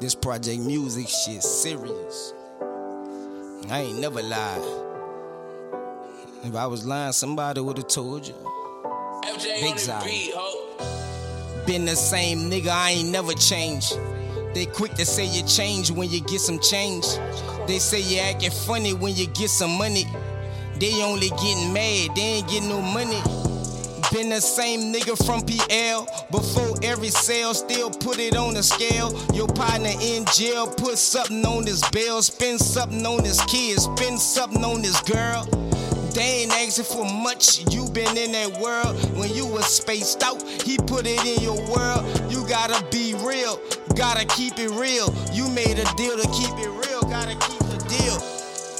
This project music shit serious. I ain't never lied. If I was lying, somebody would've told you. Big Zion. Been the same nigga, I ain't never changed. They quick to say you change when you get some change. They say you acting funny when you get some money. They only getting mad, they ain't getting no money. Been the same nigga from PL. Before every sale, still put it on the scale. Your partner in jail, put something on his bill. Spend something on his kids, spend something on his girl. They ain't asking for much, you been in that world. When you was spaced out, he put it in your world. You gotta be real, gotta keep it real. You made a deal to keep it real, gotta keep the deal.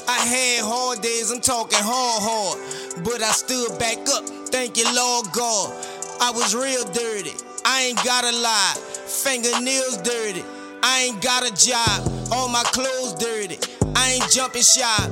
I had hard days, I'm talking hard, hard. But I stood back up, thank you, Lord God. I was real dirty, I ain't gotta lie. Fingernails dirty, I ain't got a job. All my clothes dirty, I ain't jumping shop.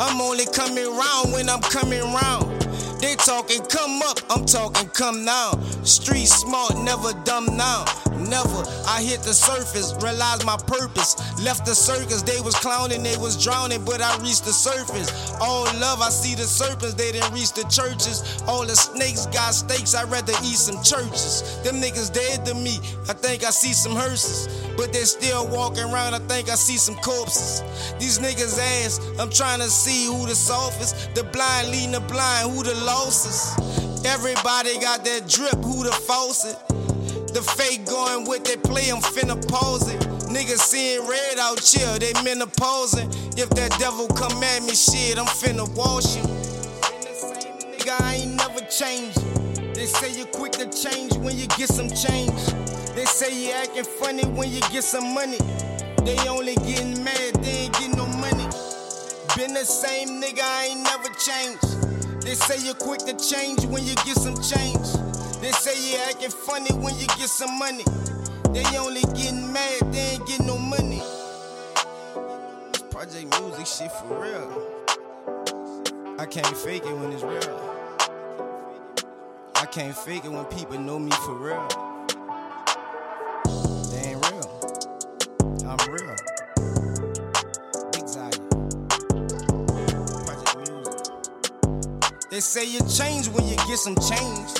I'm only coming round when I'm coming round. They talking come up, I'm talking come down. Street smart, never dumb now. Never. I hit the surface, realized my purpose. Left the circus, they was clowning, they was drowning, but I reached the surface. All love, I see the serpents, they didn't reach the churches. All the snakes got steaks, I'd rather eat some Church's. Them niggas dead to me, I think I see some hearses. But they still walking around, I think I see some corpses. These niggas ass, I'm trying to see who the softest. The blind leading the blind, who the losses. Everybody got that drip, who the faucet. The fake going with they play, I'm finna pose it. Niggas seeing red out here, they menopausing. If that devil come at me, shit, I'm finna wash him. Nigga, I ain't never changed. They say you quick to change when you get some change. They say you acting funny when you get some money. They only getting mad, they ain't getting no money. Been the same nigga, I ain't never changed. They say you quick to change when you get some change. They say you acting funny when you get some money. They only getting mad, they ain't getting no money. This project music shit for real. I can't fake it when it's real. I can't fake it when people know me for real. They ain't real. I'm real. They say you change when you get some change.